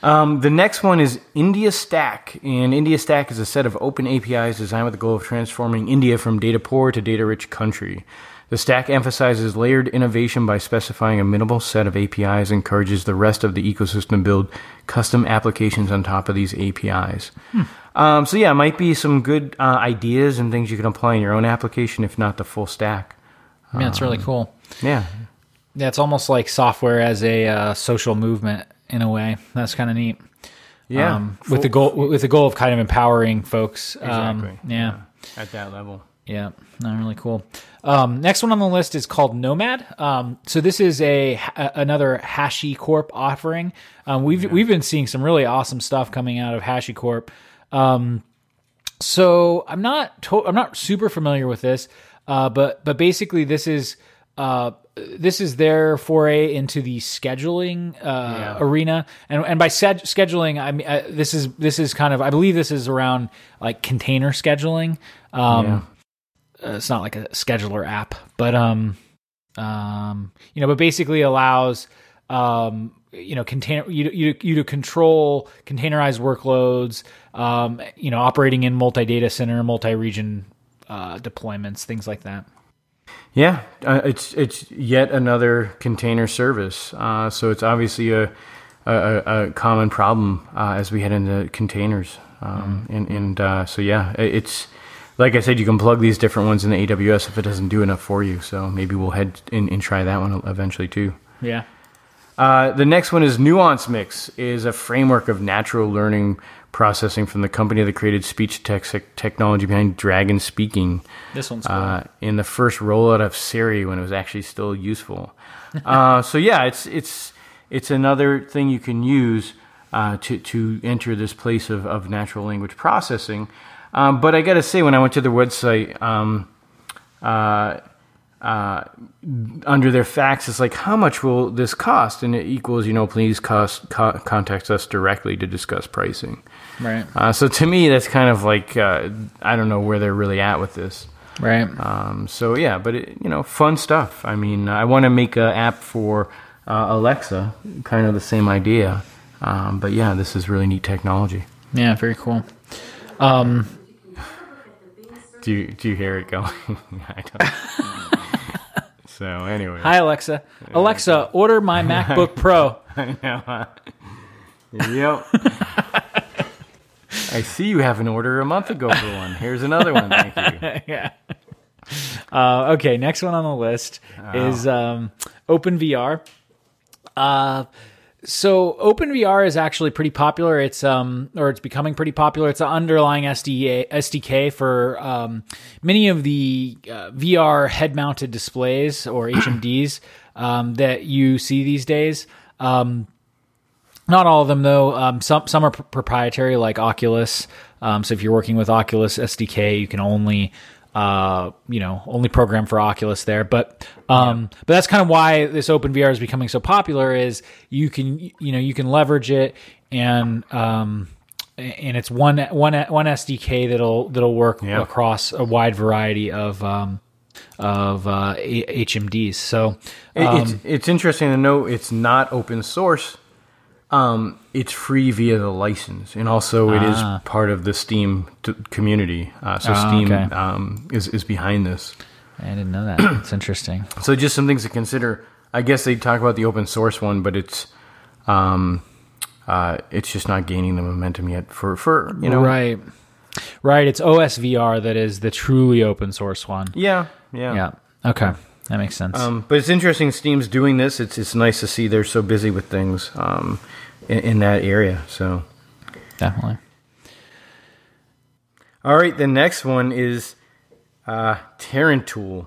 Speaker 1: Um, the next one is India Stack, and India Stack is a set of open APIs designed with the goal of transforming India from data poor to data rich country. The stack emphasizes layered innovation by specifying a minimal set of APIs, and encourages the rest of the ecosystem to build custom applications on top of these APIs. Um, so yeah, it might be some good uh, ideas and things you can apply in your own application, if not the full stack.
Speaker 2: Yeah, it's really cool.
Speaker 1: Yeah,
Speaker 2: Yeah, it's almost like software as a uh, social movement in a way. That's kind of neat.
Speaker 1: yeah,
Speaker 2: um, with the goal with the goal of kind of empowering folks. Um,
Speaker 1: Exactly.
Speaker 2: yeah.
Speaker 1: at that level.
Speaker 2: Yeah, not really cool. Um, next one on the list is called Nomad. Um, so this is a, a another HashiCorp offering. Um, we've we've been seeing some really awesome stuff coming out of HashiCorp. Um, so I'm not to- I'm not super familiar with this, uh, but but basically this is uh, this is their foray into the scheduling uh, arena, and and by sed- scheduling I mean uh, this is this is kind of I believe this is around like container scheduling. Um,
Speaker 1: Yeah.
Speaker 2: uh, it's not like a scheduler app, but um, um, you know, but basically allows um, you know, container you you you to control containerized workloads, um, you know, operating in multi data center, multi region uh, deployments, things like that.
Speaker 1: Yeah, uh, it's it's yet another container service. Uh, so it's obviously a a, a common problem uh, as we head into containers. Um, mm-hmm. And and uh, so yeah, it's like I said, you can plug these different ones in the AWS if it doesn't do enough for you. So maybe we'll head and, and try that one eventually too.
Speaker 2: Yeah.
Speaker 1: Uh, the next one is Nuance Mix, is a framework of natural learning processing from the company that created speech text technology behind Dragon Speaking.
Speaker 2: This one's cool. Uh,
Speaker 1: in the first rollout of Siri when it was actually still useful. uh, so yeah, it's it's it's another thing you can use uh, to to enter this place of, of natural language processing. Um, but I got to say, when I went to their website. Um, uh, under their facts, it's like, how much will this cost? And it equals, you know, please cost, co- contact us directly to discuss pricing.
Speaker 2: Right.
Speaker 1: Uh, so to me, that's kind of like, uh, I don't know where they're really at with this.
Speaker 2: Right.
Speaker 1: Um, so yeah, but it, you know, fun stuff. I mean, I want to make an app for uh, Alexa, kind of the same idea. Um, but yeah, this is really neat technology.
Speaker 2: Yeah, very cool. Um,
Speaker 1: do you do you hear it going? I don't. So anyway.
Speaker 2: Hi Alexa. Alexa, order my MacBook Pro.
Speaker 1: I know. Yep. I see you have an order a month ago for one. Here's another one. Thank you.
Speaker 2: yeah. Uh, okay, next one on the list oh. is um, OpenVR. Uh, so OpenVR is actually pretty popular. It's um or it's becoming pretty popular. It's an underlying SDA, SDK for um, many of the uh, VR head-mounted displays or HMDs um, that you see these days. Um, not all of them though. Um, some some are pr- proprietary, like Oculus. Um, so if you're working with Oculus SDK, you can only uh, you know, only program for Oculus there. But um, yeah. but that's kind of why this Open VR is becoming so popular. Is you can you know you can leverage it and um, and it's one one one SDK that'll that'll work yeah. across a wide variety of um, of uh, HMDs. So
Speaker 1: um, it's it's interesting to know it's not open source um, it's free via the license, and also it is ah. part of the Steam t- community. Uh, so ah, Steam okay. um, is is behind this.
Speaker 2: I didn't know that. It's interesting.
Speaker 1: So just some things to consider. I guess they talk about the open source one, but it's um, uh, it's just not gaining the momentum yet. For for you know,
Speaker 2: right, right. It's OSVR that is the truly open source one.
Speaker 1: Yeah, yeah,
Speaker 2: yeah. Okay. That makes sense.
Speaker 1: Um, but it's interesting. Steam's doing this. It's it's nice to see they're so busy with things. Um, in, in that area. So
Speaker 2: definitely.
Speaker 1: All right, the next one is uh, Tarantool.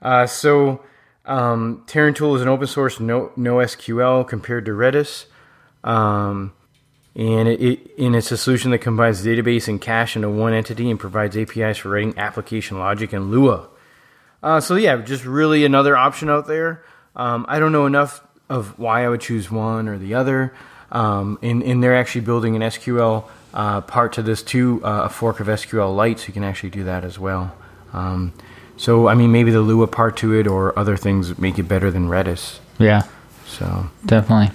Speaker 1: Uh, so um, Tarantool is an open source no, NoSQL compared to Redis. Um, and it, it, and it's a solution that combines database and cache into one entity and provides APIs for writing application logic in Lua. Uh, so yeah, just really another option out there. Um, I don't know enough of why I would choose one or the other. Um, and, and they're actually building an SQL uh, part to this too, uh, a fork of SQL Lite, so you can actually do that as well. Um, so, I mean, maybe the Lua part to it or other things make it better than Redis.
Speaker 2: Yeah.
Speaker 1: So
Speaker 2: definitely.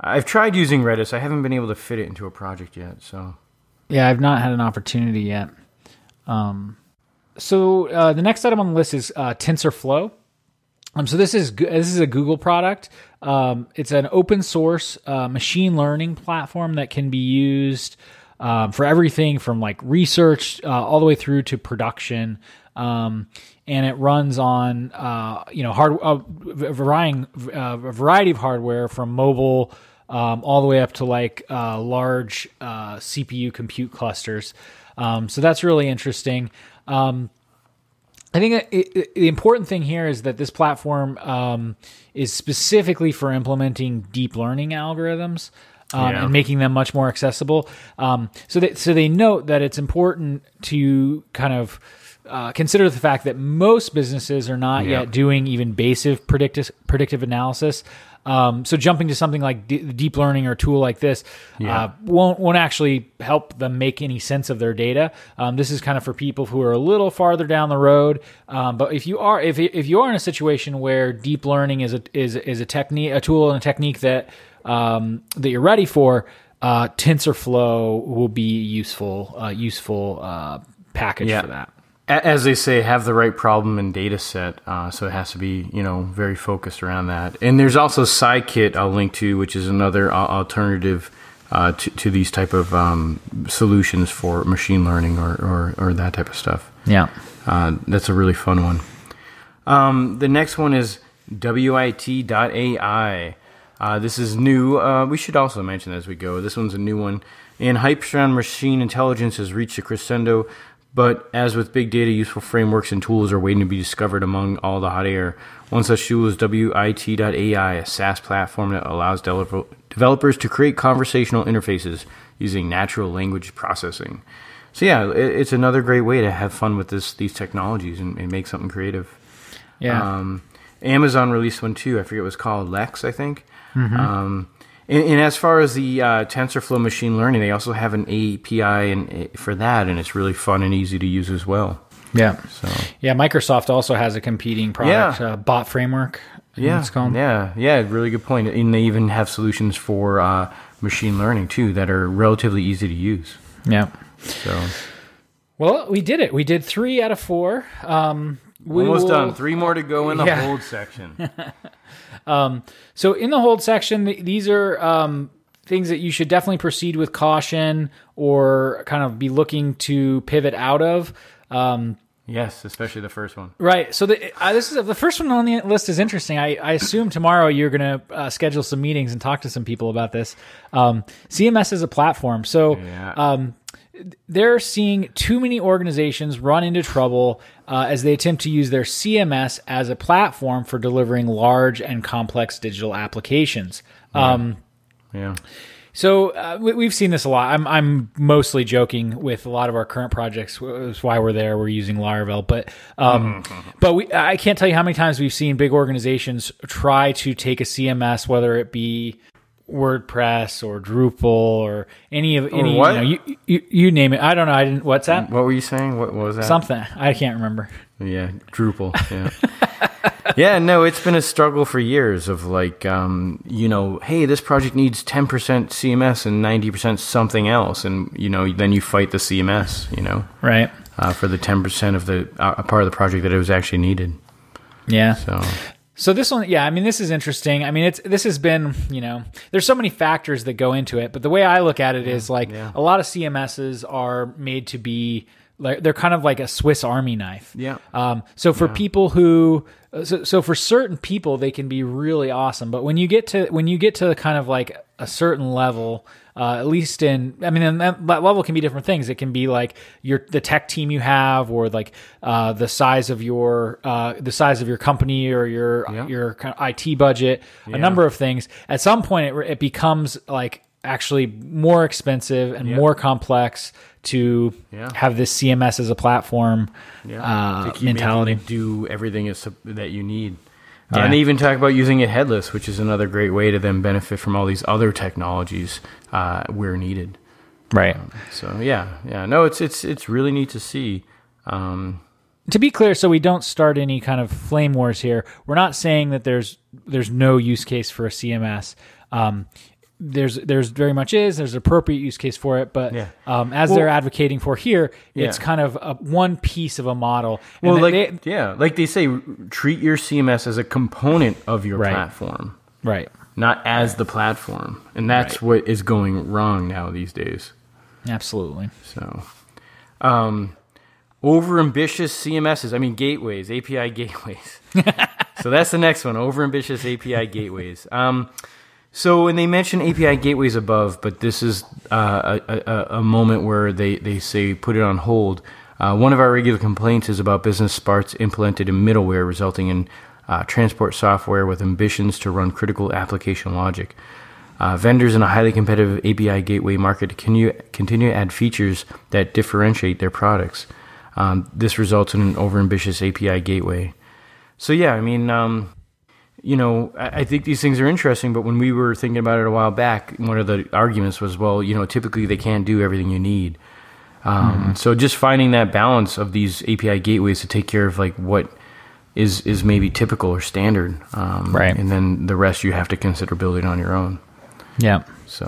Speaker 1: I've tried using Redis. I haven't been able to fit it into a project yet. So.
Speaker 2: Yeah, I've not had an opportunity yet. Um, so uh, the next item on the list is uh, TensorFlow. Um, so this is this is a Google product. Um, it's an open source uh, machine learning platform that can be used um, for everything from like research uh, all the way through to production. Um, and it runs on uh, you know hard uh, uh, a variety of hardware from mobile um, all the way up to like uh, large CPU compute clusters. Um, so that's really interesting. I think it, it, the important thing here is that this platform um, is specifically for implementing deep learning algorithms. Um, yeah. and making them much more accessible. Um, so they so they note that it's important to kind of uh, consider the fact that most businesses are not yeah. yet doing even basic predictive predictive analysis. Um, so jumping to something like d- deep learning or a tool like this uh, won't won't actually help them make any sense of their data. Um, this is kind of for people who are a little farther down the road. Um, but if you are if if you are in a situation where deep learning is a is is a technique a tool and a technique that um, that you're ready for, uh, TensorFlow will be useful uh, useful uh, package
Speaker 1: Yeah.
Speaker 2: for that.
Speaker 1: As they say, have the right problem and data set. Uh, so it has to be, you know, very focused around that. And there's also Scikit I'll link to, which is another uh, alternative uh, to, to these type of um, solutions for machine learning or, or, or that type of stuff.
Speaker 2: Yeah.
Speaker 1: Uh, that's a really fun one. Um, the next one is WIT.ai. Uh, this is new. Uh, we should also mention as we go. This one's a new one. And hype around machine intelligence has reached a crescendo, but as with big data, useful frameworks and tools are waiting to be discovered among all the hot air. One such tool is WIT.ai, a SaaS platform that allows devel- developers to create conversational interfaces using natural language processing. So yeah, it, it's another great way to have fun with this these technologies and, and make something creative.
Speaker 2: Yeah.
Speaker 1: Um, Amazon released one too. I forget what it's called. Lex, I think. Um, and, and as far as the uh, TensorFlow machine learning, they also have an API and for that, and it's really fun and easy to use as well.
Speaker 2: yeah.
Speaker 1: So
Speaker 2: Yeah. Microsoft also has a competing product,
Speaker 1: Yeah.
Speaker 2: uh, bot framework.
Speaker 1: Yeah,
Speaker 2: It's called.
Speaker 1: yeah, yeah. Really good point. And they even have solutions for uh, machine learning too that are relatively easy to use.
Speaker 2: Yeah.
Speaker 1: So
Speaker 2: Well, we did it. We did three out of four. Um, we
Speaker 1: almost
Speaker 2: will-
Speaker 1: done. Three more to go in the
Speaker 2: Yeah.
Speaker 1: hold section.
Speaker 2: So in the hold section, th- these are um, things that you should definitely proceed with caution or kind of be looking to pivot out of. Um,
Speaker 1: yes, especially the first one.
Speaker 2: right. So the, uh, this is the first one on the list is interesting. I, I assume tomorrow you're going to uh, schedule some meetings and talk to some people about this. Um, CMS is a platform, so
Speaker 1: Yeah.
Speaker 2: um, they're seeing too many organizations run into trouble uh, as they attempt to use their CMS as a platform for delivering large and complex digital applications. Um,
Speaker 1: Yeah.
Speaker 2: so uh, we, we've seen this a lot. I'm I'm mostly joking with a lot of our current projects. That's why we're there. We're using Laravel, but um, but we I can't tell you how many times we've seen big organizations try to take a CMS, whether it be WordPress or Drupal or any of any you, know, you, you you name it. I don't know. I didn't. What's that?
Speaker 1: What were you saying? What, what was that?
Speaker 2: Something I can't remember.
Speaker 1: Yeah, Drupal. Yeah. yeah, no, it's been a struggle for years of like, um, you know, hey, this project needs 10% CMS and 90% something else. And, you know, then you fight the CMS, you know,
Speaker 2: Right.
Speaker 1: uh, for the 10% of the uh, a part of the project that it was actually needed.
Speaker 2: Yeah.
Speaker 1: So,
Speaker 2: So this one, yeah, I mean, this is interesting. I mean, it's this has been, you know, there's so many factors that go into it, but the way I look at it is like
Speaker 1: yeah.
Speaker 2: a lot of CMSs are made to be like they're kind of like a Swiss Army knife.
Speaker 1: Yeah.
Speaker 2: Um, so for people who, so, so for certain people, they can be really awesome. But when you get to when you get to kind of like a certain level, uh, at least in, I mean, and that, that level can be different things. It can be like your the tech team you have, or like uh, the size of your uh, the size of your company or your
Speaker 1: Yeah.
Speaker 2: your kind of IT budget, a number of things. At some point, it, it becomes like actually more expensive and more complex to
Speaker 1: Yeah.
Speaker 2: have this CMS as a platform uh,
Speaker 1: to
Speaker 2: mentality.
Speaker 1: do everything is, that you need. Uh,
Speaker 2: Yeah.
Speaker 1: and they even talk about using it headless, which is another great way to then benefit from all these other technologies uh, where needed.
Speaker 2: Right.
Speaker 1: So yeah, yeah, no, it's it's it's really neat to see. Um,
Speaker 2: to be clear, so we don't start any kind of flame wars here. We're not saying that there's there's no use case for a CMS. Um, there's there's very much is there's an appropriate use case for it, but
Speaker 1: Yeah.
Speaker 2: um, as
Speaker 1: Well-
Speaker 2: they're advocating for here, it's
Speaker 1: Yeah.
Speaker 2: kind of a, one piece of a model. And
Speaker 1: well, like
Speaker 2: they-
Speaker 1: yeah, like they say, treat your CMS as a component of your
Speaker 2: Right.
Speaker 1: platform,
Speaker 2: right,
Speaker 1: not as the platform, and that's what is going wrong now these days.
Speaker 2: absolutely,
Speaker 1: So, um, over ambitious CMSs, I mean gateways, API gateways. so that's the next one, over ambitious API gateways. Um, so when they mention API gateways above, but this is uh, a, a, a moment where they, they say put it on hold. Uh, one of our regular complaints is about business sparts implemented in middleware, resulting in uh, transport software with ambitions to run critical application logic. Uh, vendors in a highly competitive API gateway market continue, continue to add features that differentiate their products. Um, this results in an overambitious API gateway. So yeah, I mean, um, you know, I, think these things are interesting. But when we were thinking about it a while back, one of the arguments was, well, you know, typically they can't do everything you need. Um, So just finding that balance of these API gateways to take care of like what is is maybe typical or standard, um,
Speaker 2: Right.
Speaker 1: And then the rest you have to consider building on your own.
Speaker 2: Yeah.
Speaker 1: So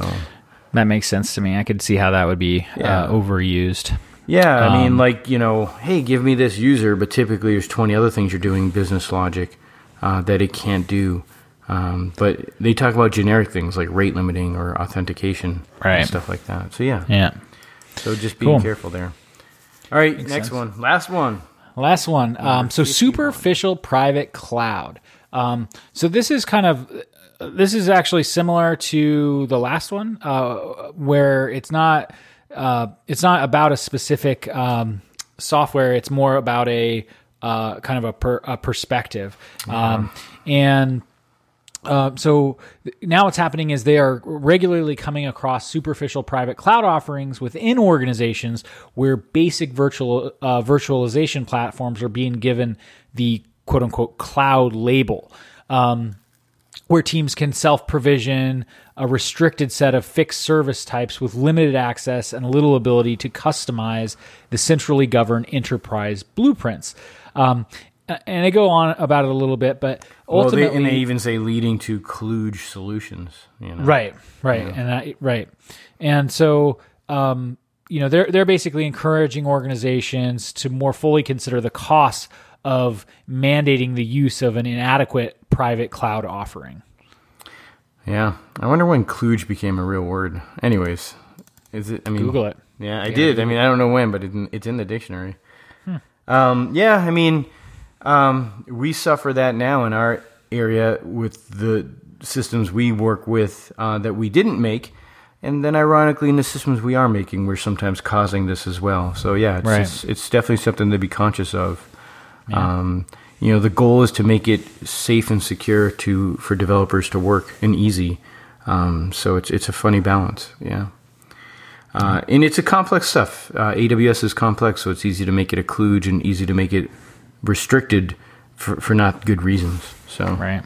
Speaker 2: That makes sense to me. I could see how that would be
Speaker 1: Yeah.
Speaker 2: uh, overused.
Speaker 1: yeah, I mean,
Speaker 2: Um,
Speaker 1: like you know, hey, give me this user, but typically there's 20 other things you're doing business logic uh, that it can't do. Um, but they talk about generic things like rate limiting or authentication
Speaker 2: Right.
Speaker 1: and stuff like that. So yeah,
Speaker 2: Yeah.
Speaker 1: so just being
Speaker 2: Cool.
Speaker 1: careful there. All right, next
Speaker 2: sense.
Speaker 1: one, last one.
Speaker 2: Last one. Um, so superficial private cloud. Um, so this is kind of this is actually similar to the last one, uh, where it's not uh, it's not about a specific um, software. It's more about a uh, kind of a, per, a perspective, um, and uh, so now what's happening is they are regularly coming across superficial private cloud offerings within organizations where basic virtual uh, virtualization platforms are being given the quote unquote cloud label. Um, where teams can self provision a restricted set of fixed service types with limited access and little ability to customize the centrally governed enterprise blueprints. Um, and they go on about it a little bit, but
Speaker 1: Well, they,
Speaker 2: ultimately,
Speaker 1: and they even say leading to kludge solutions. You know,
Speaker 2: Right, right, and I, right, and so um, you know they're they're basically encouraging organizations to more fully consider the costs of mandating the use of an inadequate private cloud offering.
Speaker 1: Yeah, I wonder when kludge became a real word. Anyways, is it? I mean,
Speaker 2: Google it.
Speaker 1: Yeah, I did. I mean, I don't know when, but it, it's in the dictionary. Um, yeah, I mean, um, we suffer that now in our area with the systems we work with uh, that we didn't make, and then ironically, in the systems we are making, we're sometimes causing this as well. So yeah, it's
Speaker 2: Right.
Speaker 1: it's, it's definitely something to be conscious of. Um, you know, the goal is to make it safe and secure to for developers to work and easy. Um, so it's it's a funny balance. Yeah. Uh, and it's a complex stuff. Uh, AWS is complex, so it's easy to make it a kludge and easy to make it restricted for, for not good reasons. So,
Speaker 2: Right.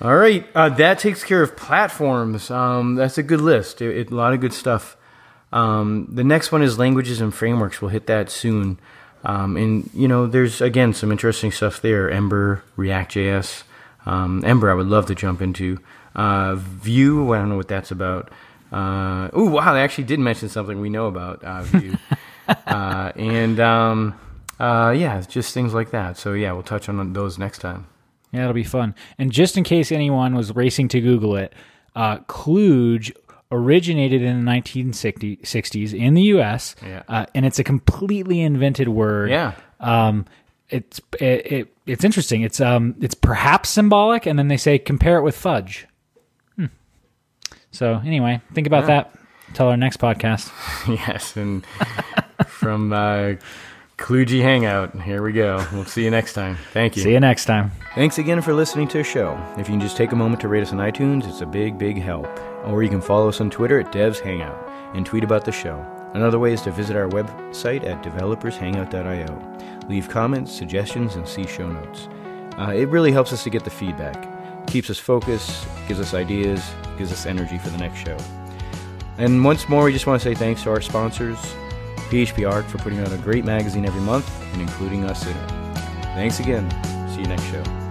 Speaker 1: all right, uh, that takes care of platforms. Um, that's a good list. It, it- a lot of good stuff. Um, the next one is languages and frameworks. We'll hit that soon. Um, and you know, there's again some interesting stuff there. Ember, React.js. Um, Ember, I would love to jump into. Uh, Vue, I don't know what that's about. Uh, oh wow, they actually did mention something we know about uh, Vue. uh, and um, uh, yeah, just things like that. So yeah, we'll touch on those next time.
Speaker 2: Yeah, it'll be fun. And just in case anyone was racing to Google it, uh, kludge originated in the 1960s in the U.S.
Speaker 1: Yeah.
Speaker 2: Uh, and it's a completely invented word.
Speaker 1: Yeah.
Speaker 2: Um, it's it, it it's interesting. It's um it's perhaps symbolic, and then they say compare it with fudge. So anyway, think about that. Till our next podcast.
Speaker 1: Yes, and from uh, Kludgy Hangout, here we go. We'll see you next time. Thank you.
Speaker 2: See you next time.
Speaker 1: Thanks again for listening to the show. If you can just take a moment to rate us on iTunes, it's a big, big help. Or you can follow us on Twitter at Devs Hangout and tweet about the show. Another way is to visit our website at developershangout.io. Leave comments, suggestions, and see show notes. Uh, it really helps us to get the feedback, keeps us focused, gives us ideas, gives us energy for the next show. And once more, we just want to say thanks to our sponsors, PHP Art, for putting out a great magazine every month and including us in it. Thanks again. See you next show.